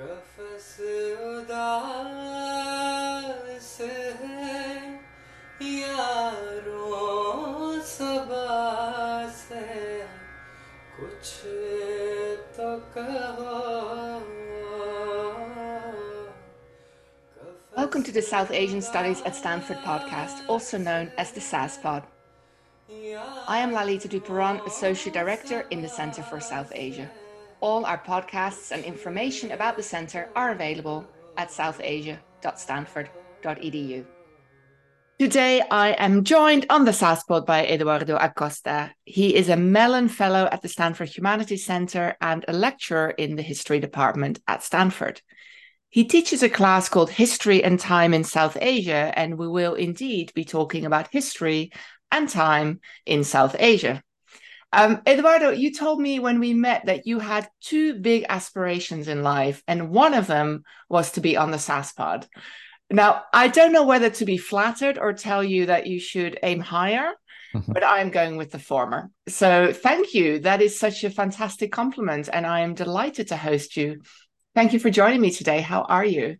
कफस उदास है यारों सबास है कुछ तो कहो Welcome to the South Asian Studies at Stanford podcast, also known as the SAS Pod. I am Lalita du Perron, Associate Director in the Center for South Asia. All our podcasts and information about the Centre are available at southasia.stanford.edu. Today, I am joined on the SAS Pod by Eduardo Acosta. He is a Mellon Fellow at the Stanford Humanities Center and a lecturer in the History Department at Stanford. He teaches a class called History and Time in South Asia, and we will indeed be talking about history and time in South Asia. Um, Eduardo, you told me when we met that you had two big aspirations in life, and one of them was to be on the SAS pod. Now, I don't know whether to be flattered or tell you that you should aim higher, but I'm going with the former. So thank you. That is such a fantastic compliment, and I am delighted to host you Thank you for joining me today. How are you?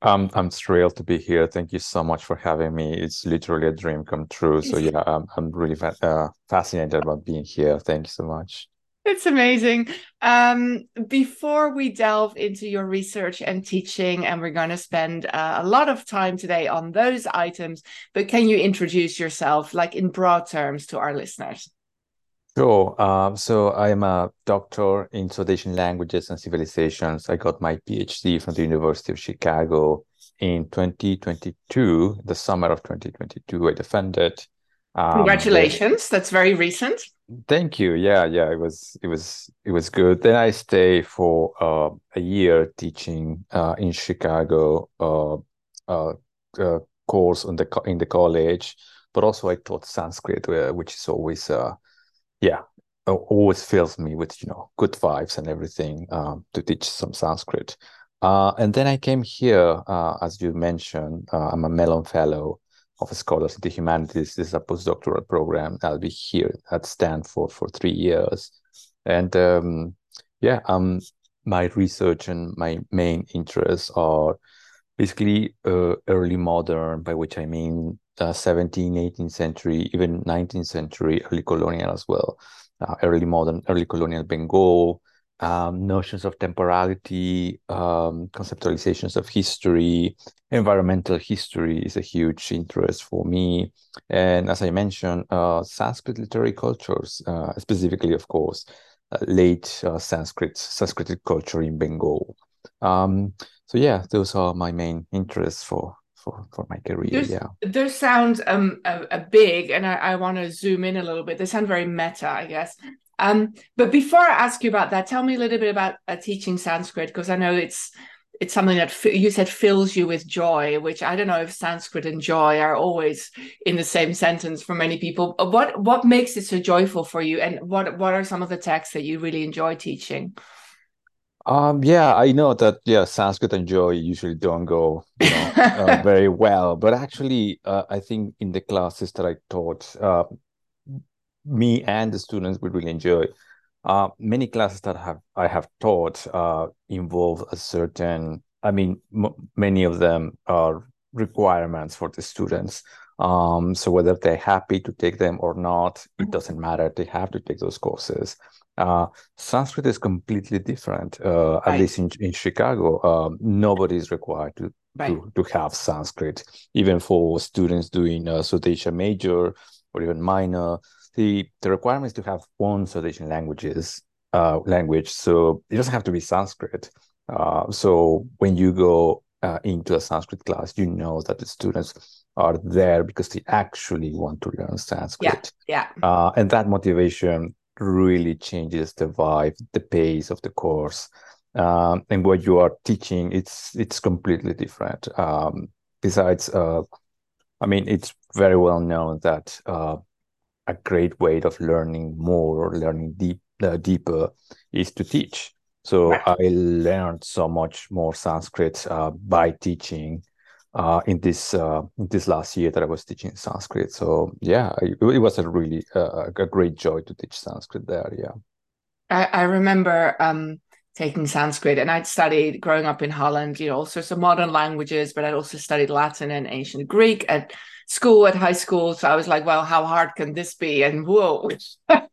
Um, I'm thrilled to be here. Thank you so much for having me. It's literally a dream come true. So yeah, I'm, I'm really fa- uh, fascinated about being here. Thank you so much. It's amazing. Um, before we delve into your research and teaching, and we're going to spend uh, a lot of time today on those items, but can you introduce yourself, like in broad terms, to our listeners? Sure. Um, so I'm a doctor in South Asian languages and civilizations. I got my PhD from the University of Chicago in 2022, the summer of 2022. I defended. Um, Congratulations! That's very recent. Thank you. Yeah, yeah. It was, it was, it was good. Then I stay for uh, a year teaching uh, in Chicago, uh, uh, uh course in the in the college, but also I taught Sanskrit, which is always yeah. Always fills me with you know good vibes and everything um, to teach some sanskrit. Uh, and then i came here uh, as you mentioned uh, i'm a mellon fellow of scholars in the humanities. This is a postdoctoral program. I'll be here at stanford for three years. And um, yeah um, my research and my main interests are basically uh, early modern by which i mean uh, 17th, 18th century, even 19th century, early colonial as well, uh, early modern, early colonial Bengal, um, notions of temporality, um, conceptualizations of history, environmental history is a huge interest for me. And as I mentioned, uh, Sanskrit literary cultures, uh, specifically, of course, uh, late uh, Sanskrit, Sanskrit culture in Bengal. Um, so yeah, those are my main interests for for for my career. Those, yeah, those sound um a, a big, and I, I want to zoom in a little bit. They sound very meta, I guess. Um, but before I ask you about that, tell me a little bit about uh, teaching Sanskrit because I know it's it's something that you said fills you with joy, which I don't know if Sanskrit and joy are always in the same sentence for many people. What what makes it so joyful for you, and what what are some of the texts that you really enjoy teaching? Um, yeah, I know that yeah, Sanskrit and joy usually don't go you know, uh, very well, but actually, uh, I think in the classes that I taught, uh, me and the students would really enjoy. Uh, many classes that have I have taught uh, involve a certain. I mean, m- many of them are requirements for the students. Um, so whether they're happy to take them or not, it doesn't matter. They have to take those courses. Uh, Sanskrit is completely different. Uh, right. At least in, in Chicago, um, nobody is required to, right. to, to have Sanskrit, even for students doing a South Asia major or even minor. The the requirement is to have one South Asian languages uh, language, so it doesn't have to be Sanskrit. Uh, so when you go uh, into a Sanskrit class, you know that the students are there because they actually want to learn Sanskrit. Yeah, yeah. Uh, and that motivation really changes the vibe, the pace of the course. Um, and what you are teaching, it's it's completely different. Um, besides, uh, I mean, it's very well known that uh, a great way of learning more or learning deep uh, deeper is to teach. So. I learned so much more Sanskrit uh, by teaching uh, in this uh, in this last year that I was teaching Sanskrit. So yeah, it, it was a really uh, a great joy to teach Sanskrit there. Yeah, I, I remember um, taking Sanskrit. And I'd studied growing up in Holland, you know, all sorts of modern languages, but I'd also studied Latin and ancient Greek at school, at high school. So I was like, well, how hard can this be? And whoa. uh,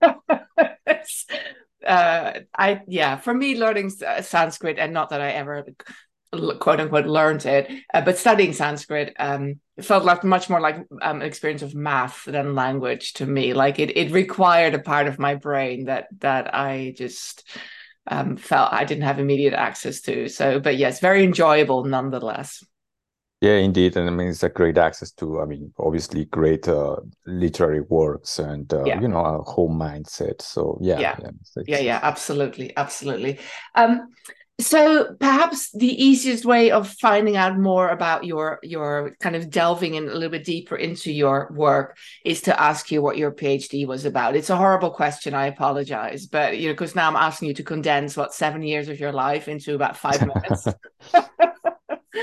I yeah, for me, learning Sanskrit, and not that I ever quote unquote learned it, uh, but studying Sanskrit um, felt like much more like um, an experience of math than language to me. Like it, it required a part of my brain that that I just um, felt I didn't have immediate access to. So, but yes, very enjoyable nonetheless. Yeah, indeed, and I mean it's a great access to. I mean, obviously, great uh, literary works and uh, yeah. you know a whole mindset. So yeah, yeah, yeah, yeah, yeah absolutely, absolutely. Um, so perhaps the easiest way of finding out more about your your kind of delving in a little bit deeper into your work is to ask you what your phd was about. It's a horrible question i apologize but you know because now i'm asking you to condense what seven years of your life into about five minutes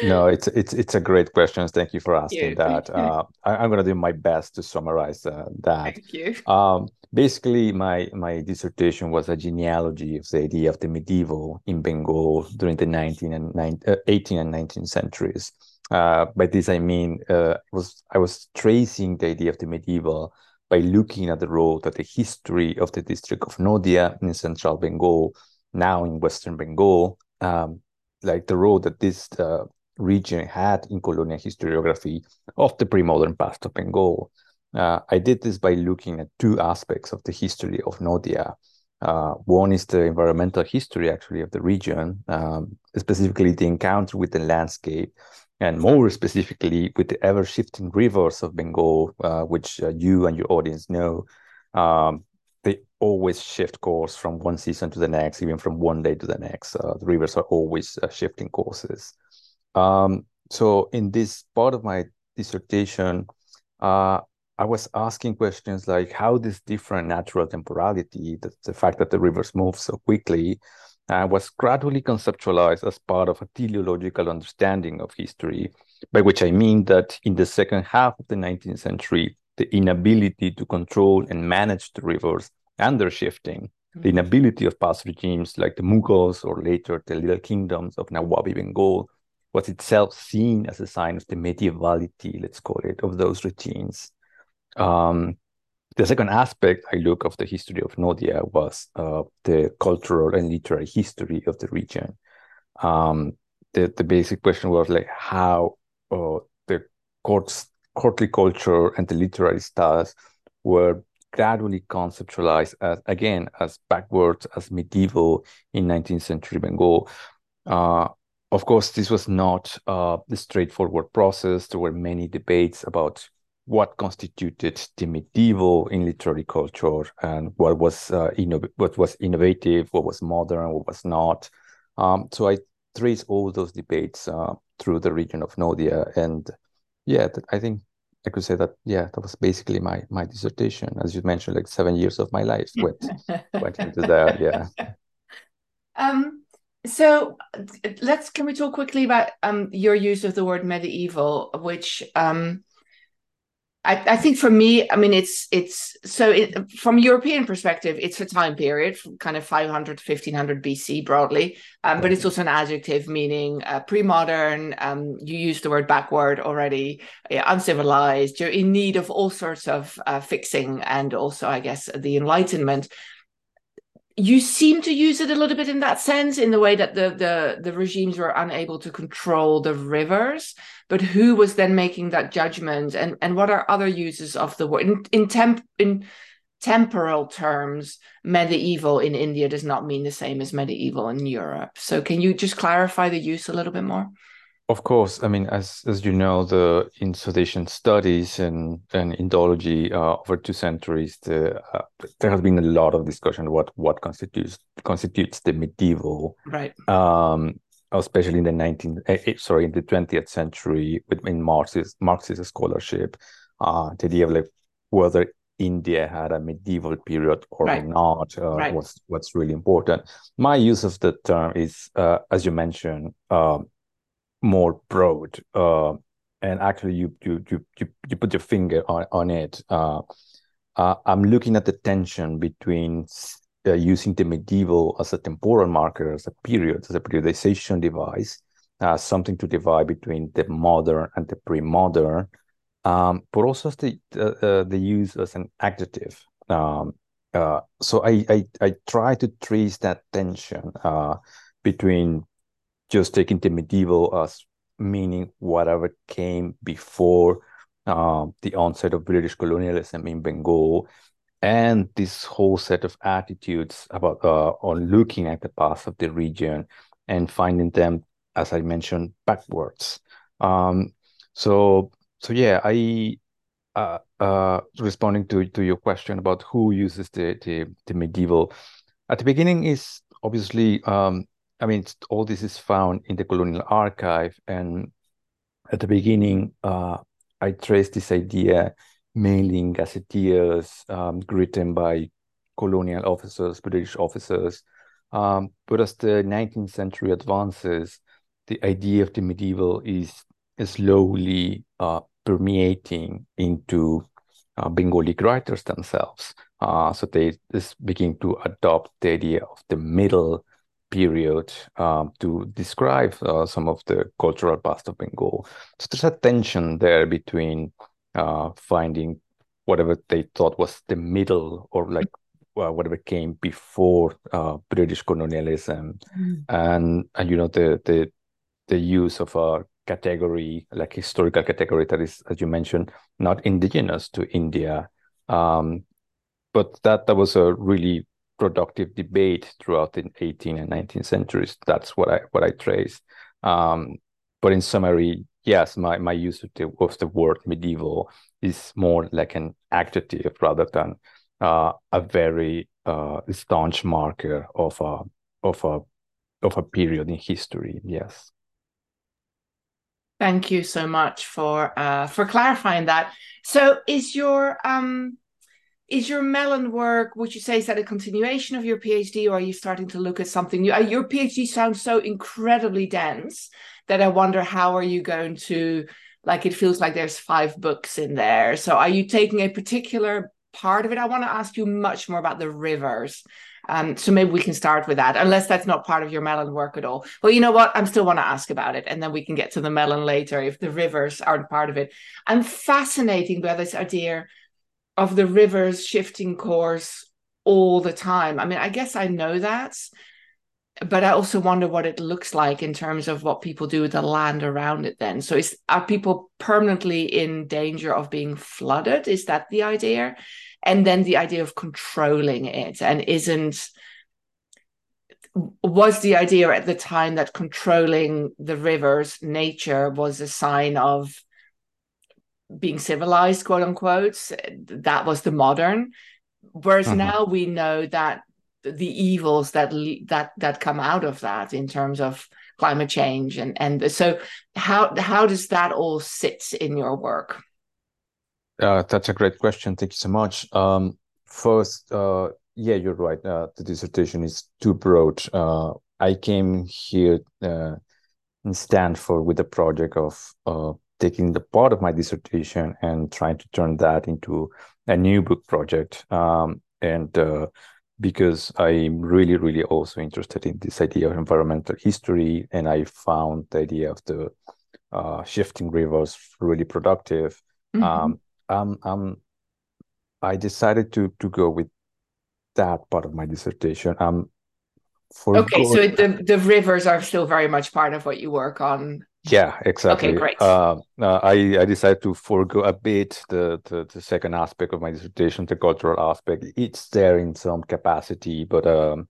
no it's it's it's a great question thank you for asking you. that. Uh, I, am going to do my best to summarize uh, that. Thank you. Um, basically my my dissertation was a genealogy of the idea of the medieval in bengal during the 19 and 19, uh, 18 and 19th centuries. Uh, by this i mean uh, was i was tracing the idea of the medieval by looking at the role that the history of the district of Nadia in central bengal now in western bengal um, like the role that this uh, region had in colonial historiography of the pre-modern past of bengal uh, I did this by looking at two aspects of the history of Nadia. Uh, one is the environmental history, actually, of the region, um, specifically the encounter with the landscape, and more specifically with the ever shifting rivers of Bengal, uh, which uh, you and your audience know. Um, they always shift course from one season to the next, even from one day to the next. Uh, the rivers are always uh, shifting courses. Um, so, in this part of my dissertation, uh, I was asking questions like how this different natural temporality, the, the fact that the rivers move so quickly, uh, was gradually conceptualized as part of a teleological understanding of history, by which I mean that in the second half of the 19th century, the inability to control and manage the rivers and their shifting, mm-hmm. the inability of past regimes like the Mughals or later the Little Kingdoms of Nawabi Bengal was itself seen as a sign of the medievality, let's call it, of those regimes. Um, the second aspect I look of the history of Nadia was uh, the cultural and literary history of the region. Um, the, the basic question was like how uh, the courts, courtly culture and the literary styles were gradually conceptualized as again as backwards as medieval in 19th century Bengal. Uh, of course, this was not uh, the straightforward process. There were many debates about what constituted the medieval in literary culture and what was uh, inno- what was innovative, what was modern, what was not. Um, so I trace all those debates uh, through the region of Nadia, and yeah, I think I could say that yeah, that was basically my my dissertation, as you mentioned, like seven years of my life went went into that. Yeah. Um. So let's can we talk quickly about um your use of the word medieval, which um I, I, think for me, I mean, it's it's so it, from European perspective, it's a time period from kind of 500 to 1500 BC broadly, um, but it's also an adjective meaning uh, pre-modern. Um, you used the word backward already, yeah, uncivilized. You're in need of all sorts of uh, fixing, and also, I guess, the Enlightenment you seem to use it a little bit in that sense in the way that the the the regimes were unable to control the rivers. But who was then making that judgment? And and what are other uses of the word? In in temp in temporal terms medieval in india does not mean the same as medieval in europe. So can you just clarify the use a little bit more of course, I mean, as as you know, the in South studies and and Indology uh, over two centuries, the, uh, there has been a lot of discussion what what constitutes constitutes the medieval, right? Um, especially in the 19th, uh, eh, sorry, in the 20th century, within Marxist Marxist scholarship, uh, the idea of like whether India had a medieval period or right. not uh, right. was what's really important. My use of the term is, uh, as you mentioned. Um, more broad uh, and actually you, you you you you put your finger on on it uh, uh, i'm looking at the tension between uh, using the medieval as a temporal marker, as a period, as a periodization device, uh, something to divide between the modern and the pre-modern, um, but also as the uh, the use as an adjective. Um, uh, so I, I, I try to trace that tension uh, between just taking the medieval as meaning whatever came before uh, the onset of British colonialism in Bengal, and this whole set of attitudes about uh, on looking at the past of the region and finding them, as I mentioned, backwards. Um, so so yeah, I uh, uh, responding to to your question about who uses the the, the medieval at the beginning is obviously um, I mean all this is found in the colonial archive and at the beginning uh, I traced this idea mainly in gazetteers um, written by colonial officers, British officers. Um, but as the 19th century advances, the idea of the medieval is slowly uh, permeating into uh, Bengali writers themselves. Uh, so they begin to adopt the idea of the middle period um, to describe uh, some of the cultural past of Bengal. So there's a tension there between uh, finding whatever they thought was the middle or like whatever came before uh, British colonialism, mm. and and you know the the the use of a category like historical category that is, as you mentioned, not indigenous to India. Um, but that that was a really productive debate throughout the 18th and 19th centuries. That's what I what I trace. Um, but in summary, yes, my, my use of the, of the word medieval is more like an adjective rather than uh, a very uh, staunch marker of a of a of a period in history. Yes. Thank you so much for uh, for clarifying that. So, is your um, is your Mellon work? Would you say is that a continuation of your PhD, or are you starting to look at something new? Uh, your PhD sounds so incredibly dense that I wonder how are you going to like it feels like there's five books in there. So are you taking a particular part of it? I want to ask you much more about the rivers. Um, so maybe we can start with that, unless that's not part of your Mellon work at all. Well, you know what? I'm still want to ask about it, and then we can get to the Mellon later if the rivers aren't part of it. I'm fascinating by this idea of the rivers shifting course all the time. I mean, I guess I know that, but I also wonder what it looks like in terms of what people do with the land around it. Then, so is are people permanently in danger of being flooded? Is that the idea? And then the idea of controlling it, and isn't was the idea at the time that controlling the rivers, nature, was a sign of being civilized, quote unquote. That was the modern. Whereas mm-hmm. now we know that the evils that that that come out of that in terms of climate change and and so how how does that all sit in your work uh, that's a great question thank you so much um, first uh, yeah you're right uh, the dissertation is too broad uh, i came here uh, in stanford with a project of uh, taking the part of my dissertation and trying to turn that into a new book project um, and because I'm really, really also interested in this idea of environmental history, and I found the idea of the uh, shifting rivers really productive. Mm-hmm. Um, um, um, I decided to to go with that part of my dissertation. Um, for okay, so the the rivers are still very much part of what you work on yeah, exactly. Okay, great. Uh, uh, I I decided to forego a bit the, the, the second aspect of my dissertation, the cultural aspect. It's there in some capacity, but um,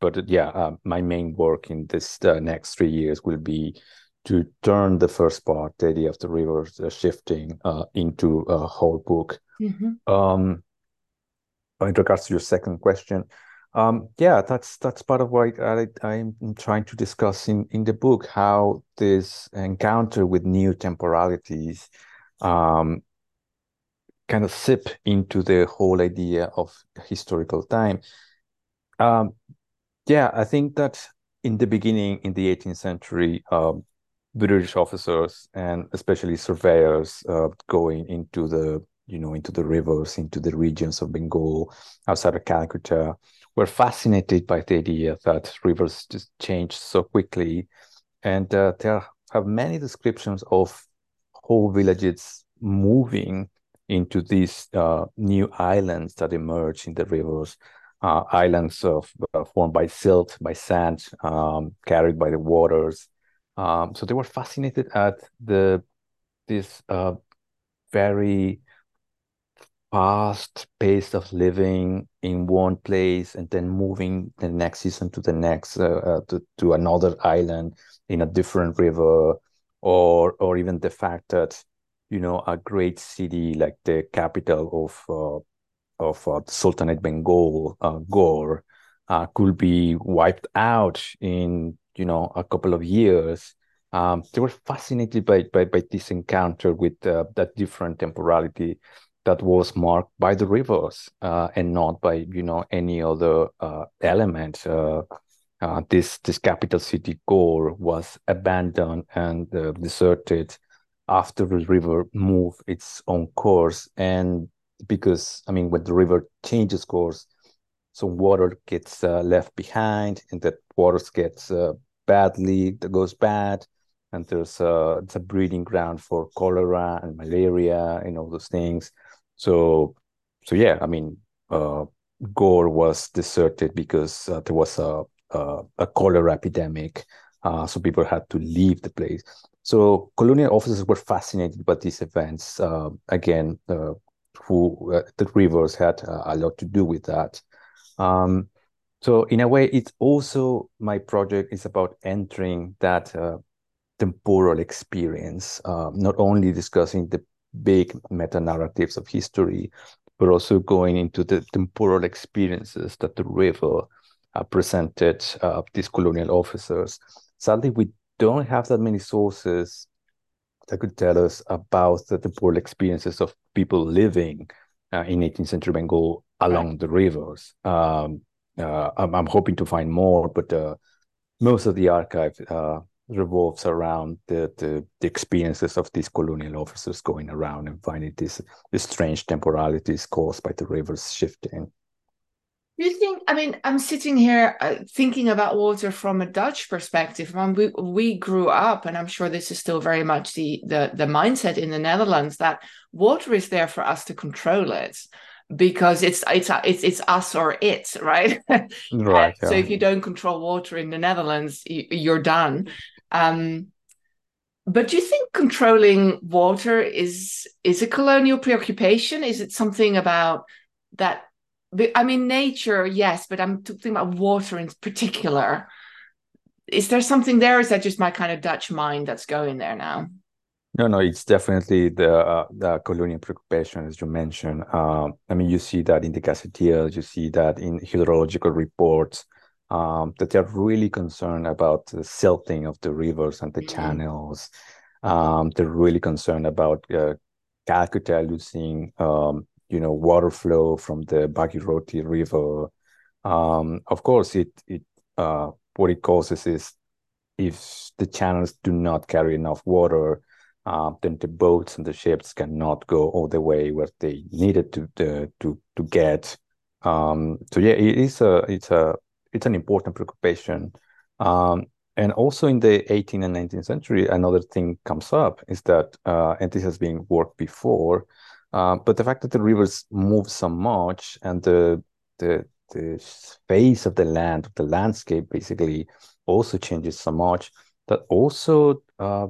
but yeah, uh, my main work in this uh, next three years will be to turn the first part, the idea of the rivers uh, shifting, uh, into a whole book. Mm-hmm. Um, in regards to your second question, um, yeah, that's that's part of what I, am trying to discuss in, in the book how this encounter with new temporalities um, kind of sip into the whole idea of historical time. Um, yeah, I think that in the beginning, in the 18th century, British officers and especially surveyors uh, going into the you know, into the rivers, into the regions of Bengal, outside of Calcutta. We're fascinated by the idea that rivers just change so quickly. And uh, there are many descriptions of whole villages moving into these uh, new islands that emerge in the rivers, uh, islands of, uh, formed by silt, by sand, um, carried by the waters. Um, so they were fascinated at the this uh, very fast pace of living in one place and then moving the next season to the next uh, uh, to, to another island in a different river or or even the fact that you know a great city like the capital of uh, of uh, Sultanate Bengal, uh, Gaur, uh, could be wiped out in you know a couple of years. Um, they were fascinated by by, by this encounter with that different temporality that was marked by the rivers uh, and not by you know any other uh, element. Uh, uh this this capital city Gaur was abandoned and uh, deserted after the river moved its own course, and because I mean when the river changes course, some water gets left behind, and that water gets badly that goes bad and there's a it's a breeding ground for cholera and malaria and all those things so, so yeah, I mean, uh, Gaur was deserted because uh, there was a, a, a cholera epidemic, uh, so people had to leave the place. So colonial officers were fascinated by these events. Uh, again, uh, who uh, the rivers had a lot to do with that. Um, so in a way, it's also my project is about entering that temporal experience, not only discussing the big meta narratives of history, but also going into the temporal experiences that the river uh, presented uh, these colonial officers. Sadly, we don't have that many sources that could tell us about the temporal experiences of people living uh, in 18th century Bengal along right. the rivers. Um, uh, I'm, I'm, hoping to find more, but uh, most of the archive uh, revolves around the, the, the experiences of these colonial officers going around and finding these, these strange temporalities caused by the rivers shifting. Do you think? I mean, I'm sitting here uh, thinking about water from a Dutch perspective. Mean, we we grew up, and I'm sure this is still very much the the the mindset in the Netherlands that water is there for us to control it because it's it's it's it's us or it, right? right. Yeah. So if you don't control water in the Netherlands, you're done. Um, but do you think controlling water is is a colonial preoccupation? Is it something about that? I mean, nature, yes, but I'm talking about water in particular. Is there something there? Is that just my kind of Dutch mind that's going there now? No, no, it's definitely the uh, the colonial preoccupation, as you mentioned. Uh, I mean, you see that in the gazetteers, you see that in hydrological reports um, that they're really concerned about the silting of the rivers and the mm-hmm. channels. Um, they're really concerned about uh, Calcutta losing, um, you know, water flow from the Bhagirathi River. Um, of course, it it uh, what it causes is if the channels do not carry enough water, uh, then the boats and the ships cannot go all the way where they needed to to to, to get. Um, so yeah, it is a it's a it's an important preoccupation. Um, and also in the 18th and 19th century, another thing comes up is that, uh, and this has been worked before, uh, but the fact that the rivers move so much and the the the face of the land, the landscape, basically also changes so much that also uh,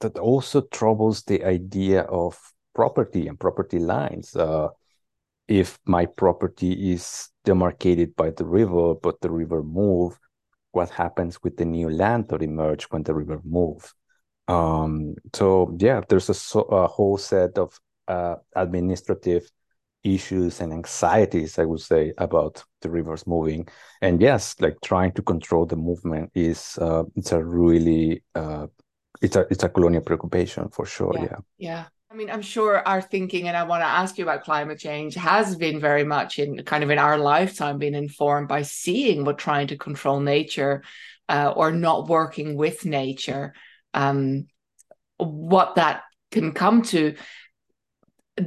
that also troubles the idea of property and property lines. Uh, if my property is demarcated by the river, but the river move, what happens with the new land that emerge when the river moves? Um, so yeah, there's a, a whole set of uh, administrative issues and anxieties, I would say, about the rivers moving. And yes, like trying to control the movement is uh, it's a really uh, it's a it's a colonial preoccupation for sure. Yeah. Yeah. yeah. I mean, I'm sure our thinking, and I want to ask you about climate change, has been very much in kind of in our lifetime been informed by seeing what trying to control nature uh, or not working with nature, um, what that can come to.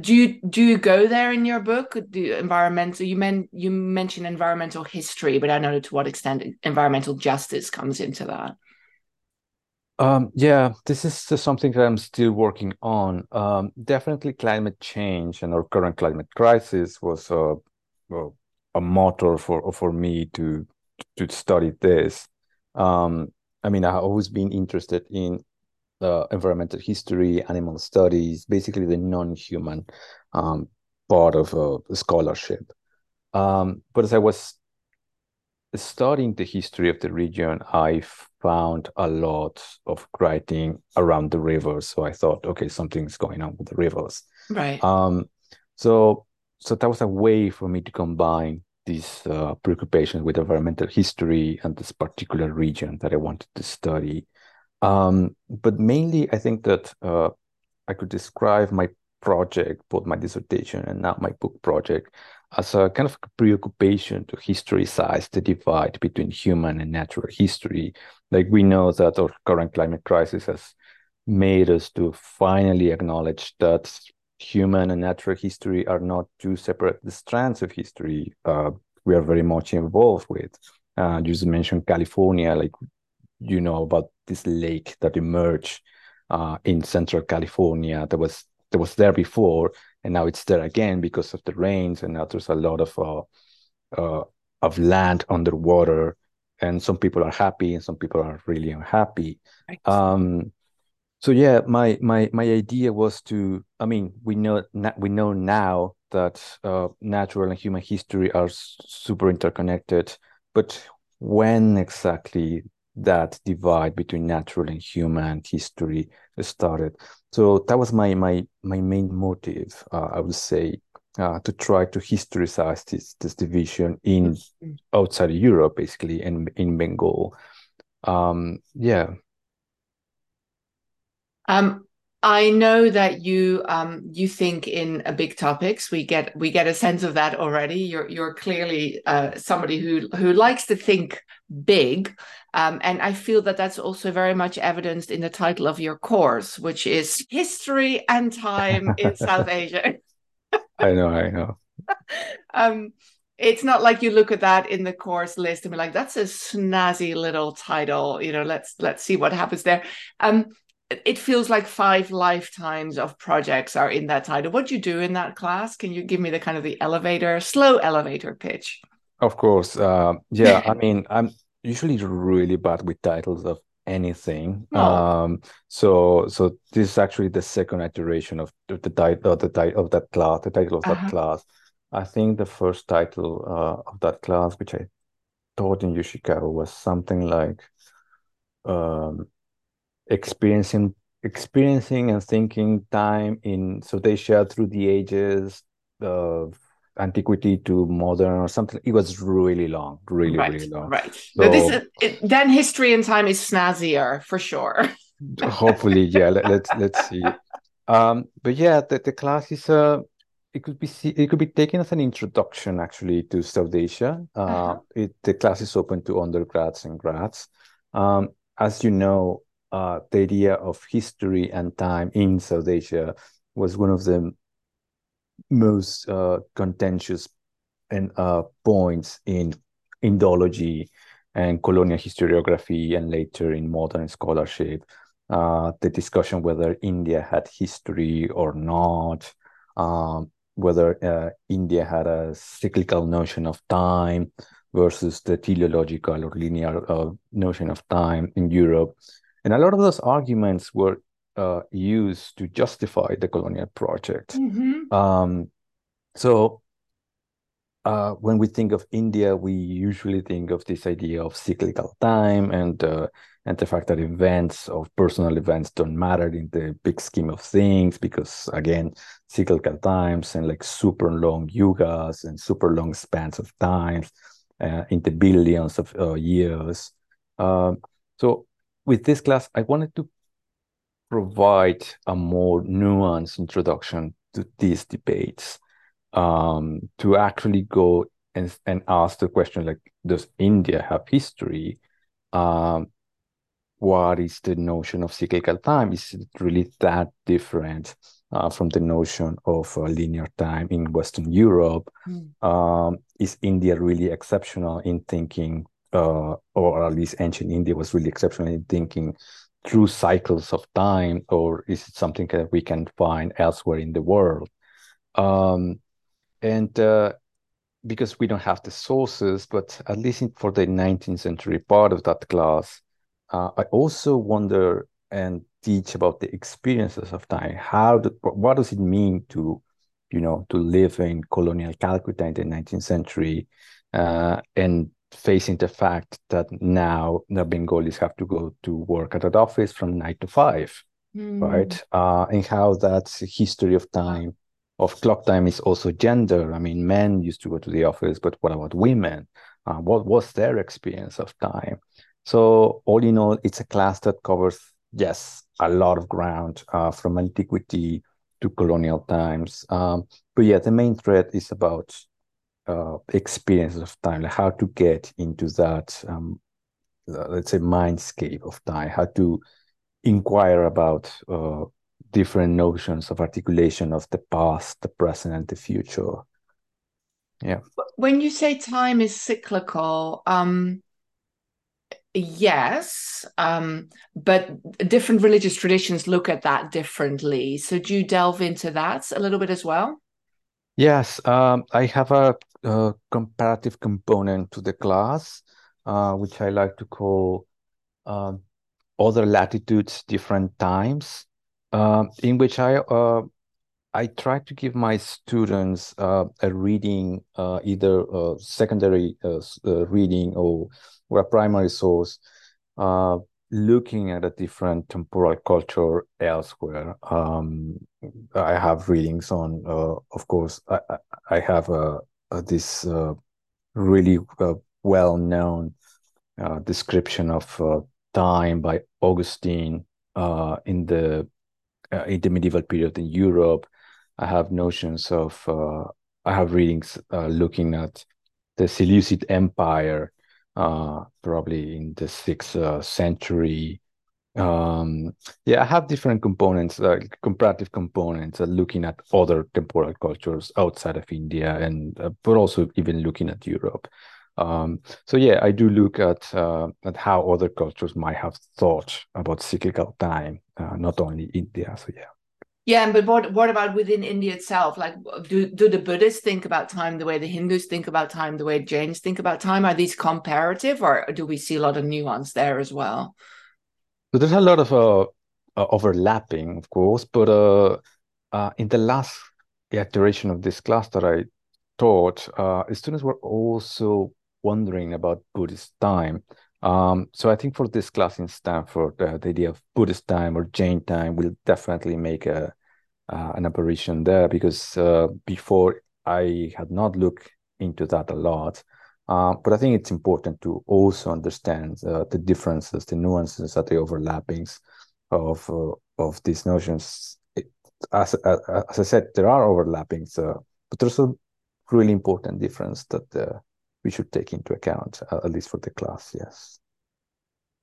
do you do you go there in your book do environmental you men you mention environmental history but i don't know to what extent environmental justice comes into that um, yeah this is something that i'm still working on um, definitely climate change and our current climate crisis was a, a motor for for me to to study this um, i mean i've always been interested in uh, environmental history, animal studies, basically the non-human um, part of scholarship. Um, but as I was studying the history of the region, I found a lot of writing around the rivers. So I thought, okay, something's going on with the rivers. Right. Um, so so that was a way for me to combine these uh, preoccupations with environmental history and this particular region that I wanted to study. Um, but mainly, I think that uh, I could describe my project, both my dissertation and now my book project, as a kind of preoccupation to historicize the divide between human and natural history. Like we know that our current climate crisis has made us to finally acknowledge that human and natural history are not two separate strands of history uh, we are very much involved with. Uh, you just mentioned California, like you know about this lake that emerged uh, in Central California that was that was there before, and now it's there again because of the rains, and now there's a lot of uh, uh, of land underwater, and some people are happy and some people are really unhappy. Right. Um, so yeah, my my my idea was to. I mean, we know we know now that uh, natural and human history are super interconnected, but when exactly that divide between natural and human history started. So that was my my my main motive, uh, I would say, uh, to try to historicize this this division in mm-hmm. outside Europe, basically, and in Bengal. Um, yeah. Um, I know that you um, you think in uh, big topics. We get we get a sense of that already. You're you're clearly uh, somebody who who likes to think big, um, and I feel that that's also very much evidenced in the title of your course, which is History and Time in South Asia. I know, I know. um, it's not like you look at that in the course list and be like, "That's a snazzy little title." You know, let's let's see what happens there. Um, it feels like five lifetimes of projects are in that title. What do you do in that class? Can you give me the kind of the elevator, slow elevator pitch? Of course. Uh, yeah. I mean, I'm usually really bad with titles of anything. Oh. Um, so so this is actually the second iteration of the, the title of the title of that class, the title of that uh-huh. class. I think the first title uh, of that class, which I taught in Chicago, was something like um, experiencing experiencing and thinking time in South Asia through the ages of antiquity to modern or something. It was really long, really, right, really long. Right. So, this is, it, then history and time is snazzier for sure. hopefully, yeah. Let, us let's, let's see. Um, but yeah, the, the class is uh, it could be it could be taken as an introduction actually to South Asia. Uh, uh-huh. it, the class is open to undergrads and grads. Um, as you know, uh, the idea of history and time in South Asia was one of the most uh, contentious and uh, points in Indology and colonial historiography, and later in modern scholarship. Uh, the discussion whether India had history or not, um, whether uh, India had a cyclical notion of time versus the teleological or linear uh, notion of time in Europe. And a lot of those arguments were uh, used to justify the colonial project. Mm-hmm. Um, so uh, when we think of India, we usually think of this idea of cyclical time and uh, and the fact that events of personal events don't matter in the big scheme of things because again, cyclical times and like super long yugas and super long spans of time uh, in the billions of uh, years. Um, so with this class, I wanted to provide a more nuanced introduction to these debates, um, to actually go and, and ask the question like, does India have history? Um, what is the notion of cyclical time? Is it really that different uh, from the notion of uh, linear time in Western Europe. Mm. Um, is India really exceptional in thinking, uh, or at least ancient India was really exceptional in thinking through cycles of time, or is it something that we can find elsewhere in the world? Um, and uh, because we don't have the sources, but at least for the 19th century part of that class, uh, I also wonder and teach about the experiences of time. How do, what does it mean to, you know, to live in colonial Calcutta in the 19th century, uh, and facing the fact that now the Bengalis have to go to work at an office from nine to five, mm. right? Uh, and how that history of time, of clock time, is also gender. I mean, men used to go to the office, but what about women? Uh, what was their experience of time? So all in all, it's a class that covers yes a lot of ground uh, from antiquity to colonial times. Um, but yeah, the main thread is about uh, experiences of time, like how to get into that, um, uh, let's say, mindscape of time, how to inquire about uh, different notions of articulation of the past, the present, and the future. Yeah. When you say time is cyclical, um, yes um, but different religious traditions look at that differently so do you delve into that a little bit as well yes um, i have a, a, comparative component to the class uh, which i like to call uh, other latitudes different times um, in which i uh, I try to give my students uh, a reading, uh, either a secondary reading or or a primary source, looking at a different temporal culture elsewhere. Um, I have readings on, uh, of course, I, I have uh, this uh, really uh, well known uh, description of time by Augustine in the in the medieval period in Europe. I have notions of I have readings looking at the Seleucid Empire uh, probably in the sixth uh, century. Um, yeah, I have different components, uh, comparative components, uh, looking at other temporal cultures outside of India, and uh, but also even looking at Europe. Um, so yeah, I do look at uh, at how other cultures might have thought about cyclical time, not only India. So yeah. Yeah, but what what about within India itself? Like, do do the Buddhists think about time the way the Hindus think about time, the way Jains think about time? Are these comparative, or do we see a lot of nuance there as well? So there's a lot of uh, uh, overlapping, of course, but uh, uh, in the last iteration of this class that I taught, uh, students were also wondering about Buddhist time. Um, so I think for this class in Stanford, uh, the idea of Buddhist time or Jain time will definitely make a uh, an apparition there because uh, before I had not looked into that a lot. Uh, but I think it's important to also understand uh, the differences, the nuances, and the overlappings of uh, of these notions. It, as, as, as I said, there are overlappings, uh, but there's a really important difference that we should take into account, at least for the class. Yes.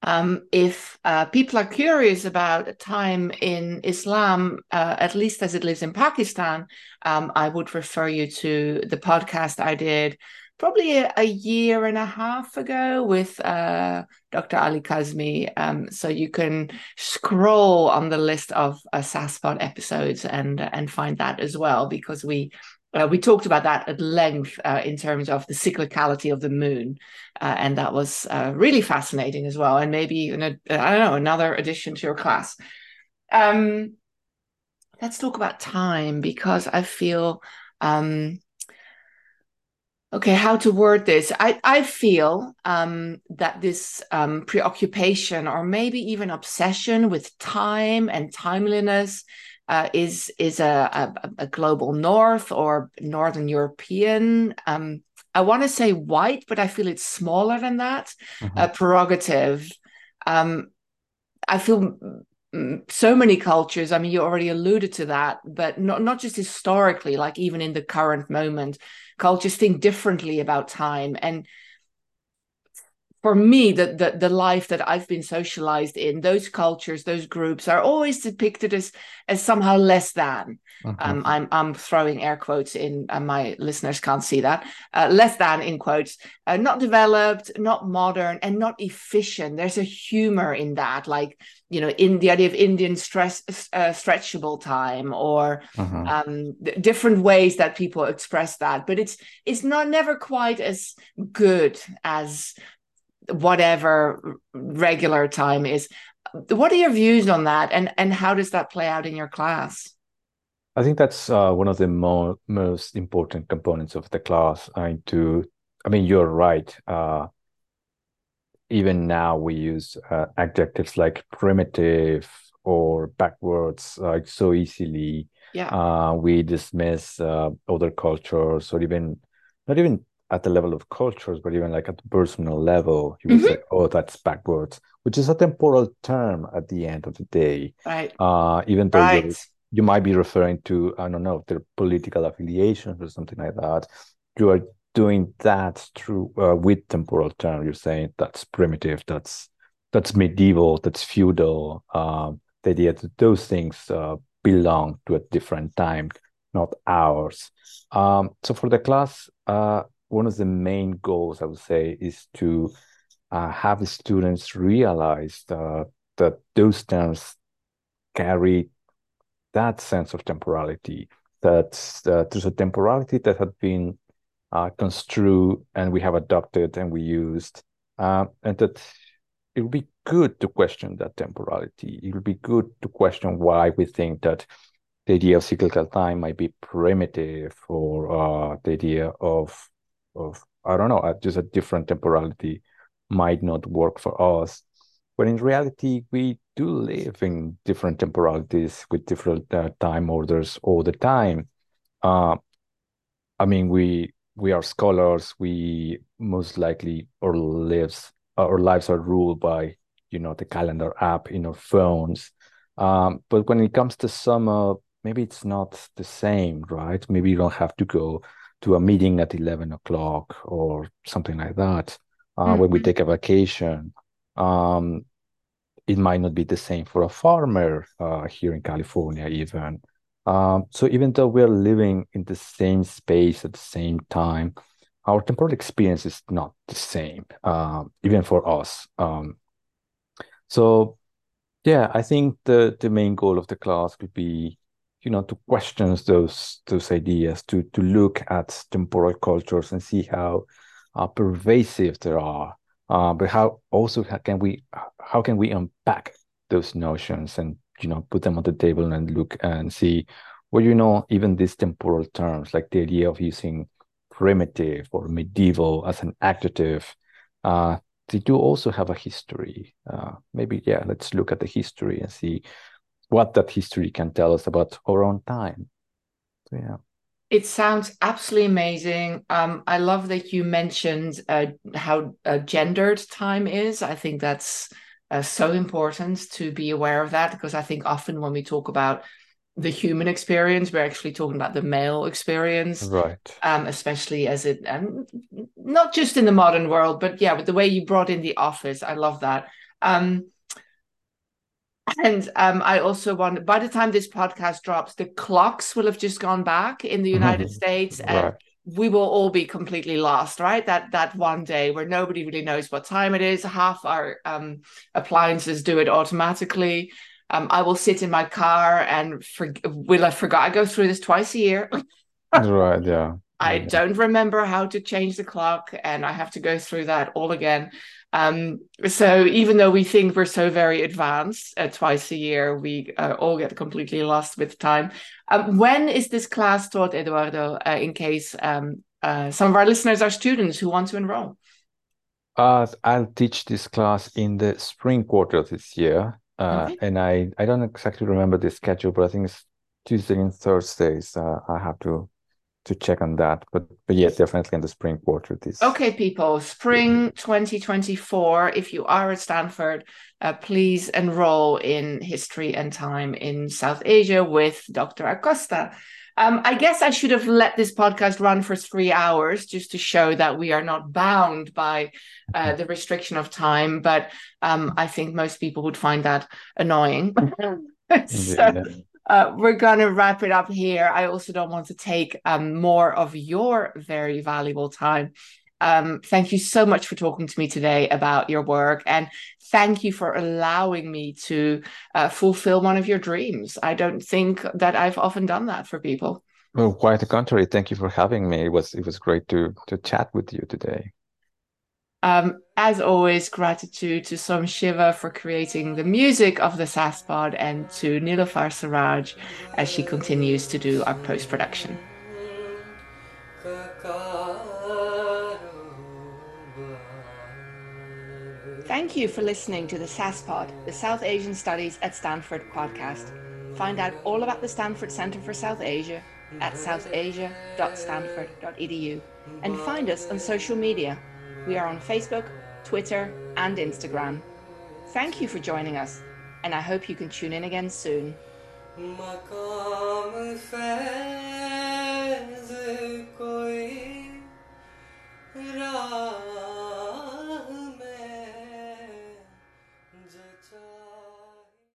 Um, if uh, people are curious about a time in Islam, uh, at least as it lives in Pakistan, um, I would refer you to the podcast I did probably a, a year and a half ago with uh, Dr. Ali Kazmi. Um, so you can scroll on the list of uh, SASPod episodes and and find that as well because we uh, we talked about that at length uh, in terms of the cyclicality of the moon, uh, and that was uh, really fascinating as well. And maybe I don't know another addition to your class. Um, let's talk about time because I feel um, okay. How to word this? I I feel um, that this um, preoccupation or maybe even obsession with time and timeliness uh, is is a, a, a, global north or northern European. Um, I want to say white, but I feel it's smaller than that. Mm-hmm. A prerogative. Um, I feel so many cultures. I mean, you already alluded to that, but not not just historically. Like even in the current moment, cultures think differently about time and for me the, the the life that i've been socialized in those cultures those groups are always depicted as as somehow less than. Mhm. um, i'm i'm throwing air quotes in and my listeners can't see that. Uh, less than in quotes. Uh, not developed not modern and not efficient. There's a humor in that like you know in the idea of indian stress uh, stretchable time or Mhm. um th- different ways that people express that. But it's it's not never quite as good as whatever regular time is what are your views on that and and how does that play out in your class I think that's uh, one of the more most important components of the class. I to, I mean, you're right. Uh, even now, we use uh, adjectives like primitive or backwards like so easily. yeah Uh, we dismiss uh, other cultures, or even not even at the level of cultures, but even like at the personal level, you would Mhm. say, "Oh, that's backwards," which is a temporal term at the end of the day. right Uh, even though right you might be referring to, I don't know, their political affiliations or something like that. You are doing that through uh, with temporal term. You're saying that's primitive, that's that's medieval, that's feudal. Um, the idea that those things uh, belong to a different time, not ours. Um, so for the class, uh, one of the main goals I would say is to uh, have students realize uh, that those terms carry that sense of temporality that uh, there's a temporality that had been uh, construed and we have adopted and we used uh, and that it would be good to question that temporality. It would be good to question why we think that the idea of cyclical time might be primitive or uh, the idea of of i don't know uh, just a different temporality might not work for us But in reality we do live in different temporalities with different uh, time orders all the time. Uh, I mean, we we are scholars. We most likely our lives our lives are ruled by you know the calendar app in our phones. Um, but when it comes to summer, maybe it's not the same, right? Maybe you don't have to go to a meeting at eleven o'clock or something like that. Uh, When we Mhm. take a vacation, um, it might not be the same for a farmer uh, here in California, even. Um, so even though we're living in the same space at the same time, our temporal experience is not the same, um, even for us. Um, so yeah, I think the the main goal of the class could be, you know, to question those those ideas, to to look at temporal cultures and see how uh, pervasive they are, uh, but how also how can we how can we unpack those notions and you know put them on the table and look and see, well, you know, even these temporal terms like the idea of using primitive or medieval as an adjective. Uh, they do also have a history. Uh, maybe, yeah, let's look at the history and see what that history can tell us about our own time. So, yeah. It sounds absolutely amazing. Um, I love that you mentioned uh, how uh, gendered time is. I think that's uh, so important to be aware of that because I think often when we talk about the human experience, we're actually talking about the male experience, Right. um, especially as it, and not just in the modern world, but yeah, with the way you brought in the office. I love that. Um, and um, I also want, by the time this podcast drops, the clocks will have just gone back in the United States, and Right. we will all be completely lost, right? That that one day where nobody really knows what time it is. Half our um, appliances do it automatically. Um, I will sit in my car and for, will I forgot? I go through this twice a year. Right. Yeah. I Yeah. don't remember how to change the clock, and I have to go through that all again. Um, so even though we think we're so very advanced, uh, twice a year we uh, all get completely lost with time. Um, when is this class taught, Eduardo? Uh, in case um, uh, some of our listeners are students who want to enroll. Uh, I'll teach this class in the spring quarter this year. Uh, Okay. and I, I don't exactly remember the schedule, but I think it's Tuesday and Thursdays. Uh, I have to to check on that. But but yeah, definitely in the spring quarter this Okay, people, spring 2024, if you are at Stanford, uh, please enroll in History and Time in South Asia with Dr. Acosta. Um, I guess I should have let this podcast run for three hours just to show that we are not bound by uh, the restriction of time. But um, I think most people would find that annoying. so, uh, we're going to wrap it up here. I also don't want to take um, more of your very valuable time. Um, thank you so much for talking to me today about your work. And thank you for allowing me to uh, fulfill one of your dreams. I don't think that I've often done that for people. Well, quite the contrary. Thank you for having me. It was it was great to to chat with you today. Um, as always, gratitude to Som Shiva for creating the music of the SaaSpod and to Nilofar Saraj as she continues to do our post production. Thank you for listening to the SaaSpod, the South Asian Studies at Stanford podcast. Find out all about the Stanford Center for South Asia at southasia.stanford.edu and find us on social media. We are on Facebook, Twitter, and Instagram. Thank you for joining us, and I hope you can tune in again soon.